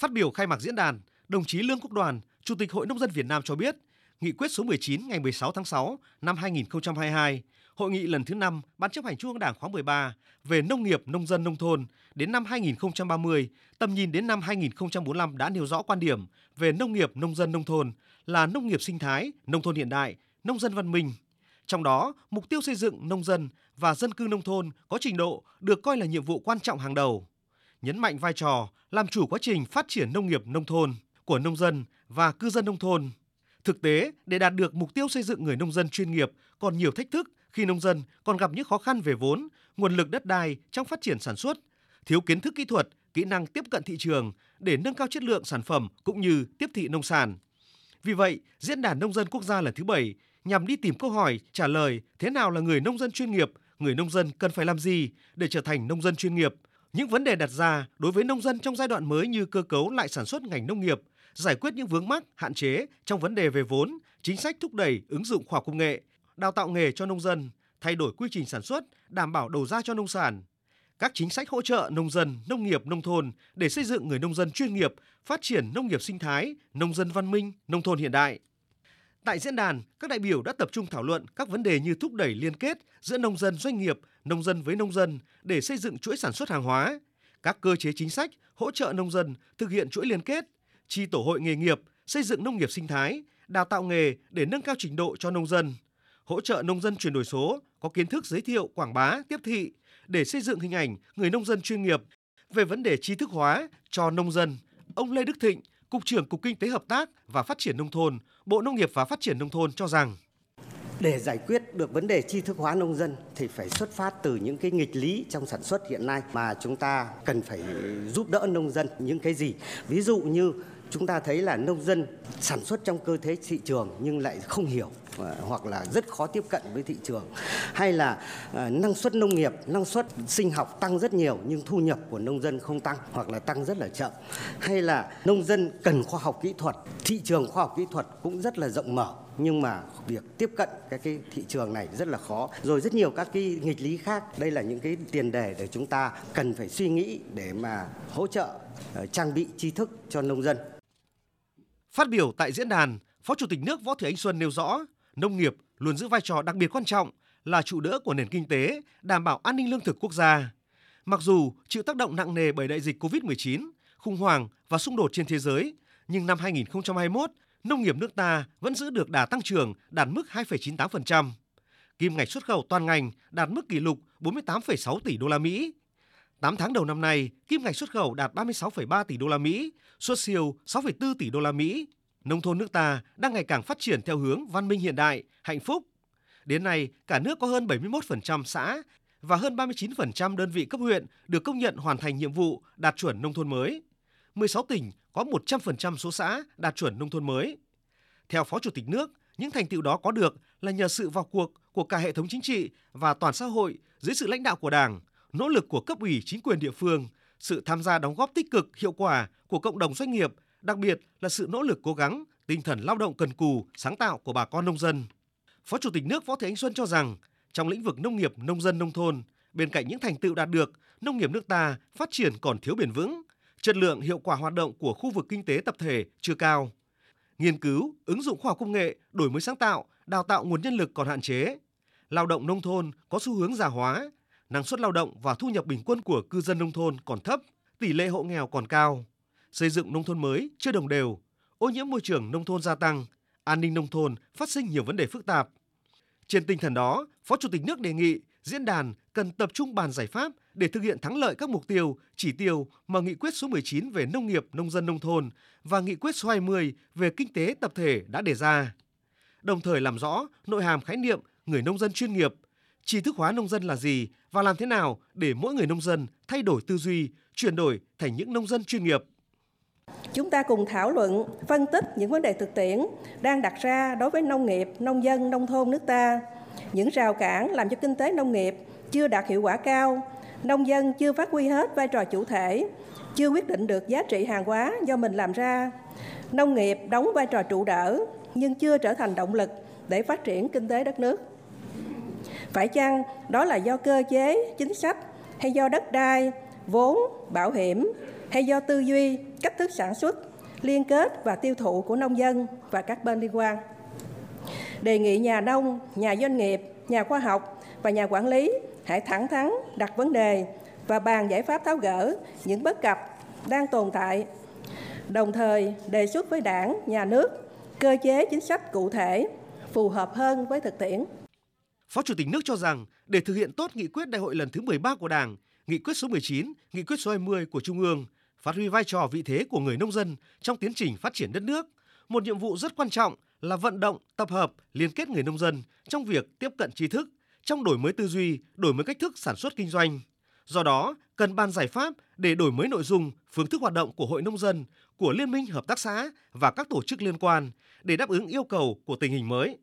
Phát biểu khai mạc diễn đàn, đồng chí Lương Quốc Đoàn, Chủ tịch Hội Nông dân Việt Nam cho biết, Nghị quyết số 19 ngày 16 tháng 6 năm 2022, Hội nghị lần thứ 5 Ban chấp hành Trung ương Đảng khóa 13 về nông nghiệp, nông dân, nông thôn đến năm 2030, tầm nhìn đến năm 2045 đã nêu rõ quan điểm về nông nghiệp, nông dân, nông thôn là nông nghiệp sinh thái, nông thôn hiện đại, nông dân văn minh. Trong đó, mục tiêu xây dựng nông dân và dân cư nông thôn có trình độ được coi là nhiệm vụ quan trọng hàng đầu. Nhấn mạnh vai trò làm chủ quá trình phát triển nông nghiệp nông thôn của nông dân và cư dân nông thôn. Thực tế, để đạt được mục tiêu xây dựng người nông dân chuyên nghiệp còn nhiều thách thức khi nông dân còn gặp những khó khăn về vốn, nguồn lực đất đai trong phát triển sản xuất, thiếu kiến thức kỹ thuật, kỹ năng tiếp cận thị trường để nâng cao chất lượng sản phẩm cũng như tiếp thị nông sản. Vì vậy, Diễn đàn Nông dân Quốc gia lần thứ 7 nhằm đi tìm câu hỏi trả lời thế nào là người nông dân chuyên nghiệp, người nông dân cần phải làm gì để trở thành nông dân chuyên nghiệp, những vấn đề đặt ra đối với nông dân trong giai đoạn mới như cơ cấu lại sản xuất ngành nông nghiệp, giải quyết những vướng mắc, hạn chế trong vấn đề về vốn, chính sách thúc đẩy ứng dụng khoa học công nghệ, đào tạo nghề cho nông dân, thay đổi quy trình sản xuất, đảm bảo đầu ra cho nông sản, các chính sách hỗ trợ nông dân, nông nghiệp, nông thôn để xây dựng người nông dân chuyên nghiệp, phát triển nông nghiệp sinh thái, nông dân văn minh, nông thôn hiện đại. Tại diễn đàn, các đại biểu đã tập trung thảo luận các vấn đề như thúc đẩy liên kết giữa nông dân doanh nghiệp, nông dân với nông dân để xây dựng chuỗi sản xuất hàng hóa, các cơ chế chính sách hỗ trợ nông dân thực hiện chuỗi liên kết, chi tổ hội nghề nghiệp, xây dựng nông nghiệp sinh thái, đào tạo nghề để nâng cao trình độ cho nông dân, hỗ trợ nông dân chuyển đổi số, có kiến thức giới thiệu, quảng bá, tiếp thị để xây dựng hình ảnh người nông dân chuyên nghiệp. Về vấn đề tri thức hóa cho nông dân, ông Lê Đức Thịnh, Cục trưởng Cục Kinh tế Hợp tác và Phát triển Nông thôn, Bộ Nông nghiệp và Phát triển Nông thôn cho rằng, để giải quyết được vấn đề tri thức hóa nông dân thì phải xuất phát từ những cái nghịch lý trong sản xuất hiện nay mà chúng ta cần phải giúp đỡ nông dân những cái gì? Ví dụ như chúng ta thấy là nông dân sản xuất trong cơ thể thị trường nhưng lại không hiểu ờ, hoặc là rất khó tiếp cận với thị trường. Hay là ờ, năng suất nông nghiệp, năng suất sinh học tăng rất nhiều nhưng thu nhập của nông dân không tăng hoặc là tăng rất là chậm. Hay là nông dân cần khoa học kỹ thuật, thị trường khoa học kỹ thuật cũng rất là rộng mở nhưng mà việc tiếp cận các cái thị trường này rất là khó. Rồi rất nhiều các cái nghịch lý khác. Đây là những cái tiền đề để chúng ta cần phải suy nghĩ để mà hỗ trợ ờ, trang bị tri thức cho nông dân. Phát biểu tại diễn đàn, Phó Chủ tịch nước Võ Thị Ánh Xuân nêu rõ, nông nghiệp luôn giữ vai trò đặc biệt quan trọng là trụ đỡ của nền kinh tế, đảm bảo an ninh lương thực quốc gia. Mặc dù chịu tác động nặng nề bởi đại dịch COVID-19, khủng hoảng và xung đột trên thế giới, nhưng năm 2021, nông nghiệp nước ta vẫn giữ được đà tăng trưởng đạt mức 2,98%. Kim ngạch xuất khẩu toàn ngành đạt mức kỷ lục 48,6 tỷ đô la Mỹ. 8 tháng đầu năm nay, kim ngạch xuất khẩu đạt 36,3 tỷ đô la Mỹ, xuất siêu 6,4 tỷ đô la Mỹ. Nông thôn nước ta đang ngày càng phát triển theo hướng văn minh hiện đại, hạnh phúc. Đến nay, cả nước có hơn 71% xã và hơn 39% đơn vị cấp huyện được công nhận hoàn thành nhiệm vụ đạt chuẩn nông thôn mới. 16 tỉnh có 100% số xã đạt chuẩn nông thôn mới. Theo Phó Chủ tịch nước, những thành tựu đó có được là nhờ sự vào cuộc của cả hệ thống chính trị và toàn xã hội dưới sự lãnh đạo của Đảng, nỗ lực của cấp ủy chính quyền địa phương, sự tham gia đóng góp tích cực, hiệu quả của cộng đồng doanh nghiệp, đặc biệt là sự nỗ lực cố gắng, tinh thần lao động cần cù, sáng tạo của bà con nông dân. Phó Chủ tịch nước Võ Thị Ánh Xuân cho rằng, trong lĩnh vực nông nghiệp, nông dân, nông thôn, bên cạnh những thành tựu đạt được, nông nghiệp nước ta phát triển còn thiếu bền vững, chất lượng hiệu quả hoạt động của khu vực kinh tế tập thể chưa cao. Nghiên cứu, ứng dụng khoa học công nghệ, đổi mới sáng tạo, đào tạo nguồn nhân lực còn hạn chế. Lao động nông thôn có xu hướng già hóa, năng suất lao động và thu nhập bình quân của cư dân nông thôn còn thấp, tỷ lệ hộ nghèo còn cao, xây dựng nông thôn mới chưa đồng đều, ô nhiễm môi trường nông thôn gia tăng, an ninh nông thôn phát sinh nhiều vấn đề phức tạp. Trên tinh thần đó, Phó Chủ tịch nước đề nghị diễn đàn cần tập trung bàn giải pháp để thực hiện thắng lợi các mục tiêu, chỉ tiêu mà nghị quyết số 19 về nông nghiệp, nông dân nông thôn và nghị quyết số 20 về kinh tế tập thể đã đề ra. Đồng thời làm rõ nội hàm khái niệm người nông dân chuyên nghiệp, tri thức hóa nông dân là gì và làm thế nào để mỗi người nông dân thay đổi tư duy, chuyển đổi thành những nông dân chuyên nghiệp. Chúng ta cùng thảo luận, phân tích những vấn đề thực tiễn đang đặt ra đối với nông nghiệp, nông dân, nông thôn nước ta, những rào cản làm cho kinh tế nông nghiệp chưa đạt hiệu quả cao, nông dân chưa phát huy hết vai trò chủ thể, chưa quyết định được giá trị hàng hóa do mình làm ra. Nông nghiệp đóng vai trò trụ đỡ nhưng chưa trở thành động lực để phát triển kinh tế đất nước. Phải chăng đó là do cơ chế, chính sách hay do đất đai, vốn, bảo hiểm hay do tư duy, cách thức sản xuất, liên kết và tiêu thụ của nông dân và các bên liên quan. Đề nghị nhà nông, nhà doanh nghiệp, nhà khoa học và nhà quản lý hãy thẳng thắn đặt vấn đề và bàn giải pháp tháo gỡ những bất cập đang tồn tại. Đồng thời đề xuất với Đảng, nhà nước cơ chế chính sách cụ thể phù hợp hơn với thực tiễn. Phó Chủ tịch nước cho rằng để thực hiện tốt nghị quyết đại hội lần thứ 13 của Đảng, nghị quyết số 19, nghị quyết số 20 của Trung ương, phát huy vai trò vị thế của người nông dân trong tiến trình phát triển đất nước, một nhiệm vụ rất quan trọng là vận động, tập hợp, liên kết người nông dân trong việc tiếp cận tri thức, trong đổi mới tư duy, đổi mới cách thức sản xuất kinh doanh. Do đó, cần ban giải pháp để đổi mới nội dung, phương thức hoạt động của Hội Nông dân, của Liên minh Hợp tác xã và các tổ chức liên quan để đáp ứng yêu cầu của tình hình mới.